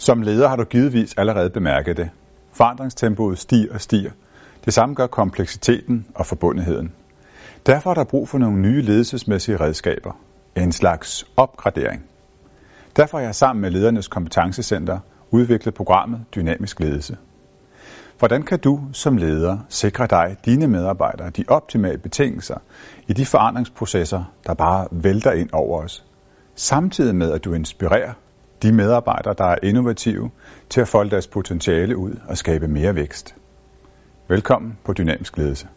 Som leder har du givetvis allerede bemærket det. Forandringstempoet stiger og stiger. Det samme gør kompleksiteten og forbundetheden. Derfor er der brug for nogle nye ledelsesmæssige redskaber. En slags opgradering. Derfor har jeg sammen med Ledernes Kompetencecenter udviklet programmet Dynamisk Ledelse. Hvordan kan du som leder sikre dig, dine medarbejdere, de optimale betingelser i de forandringsprocesser, der bare vælter ind over os, samtidig med at du inspirerer de medarbejdere, der er innovative, til at folde deres potentiale ud og skabe mere vækst. Velkommen på Dynamisk Ledelse.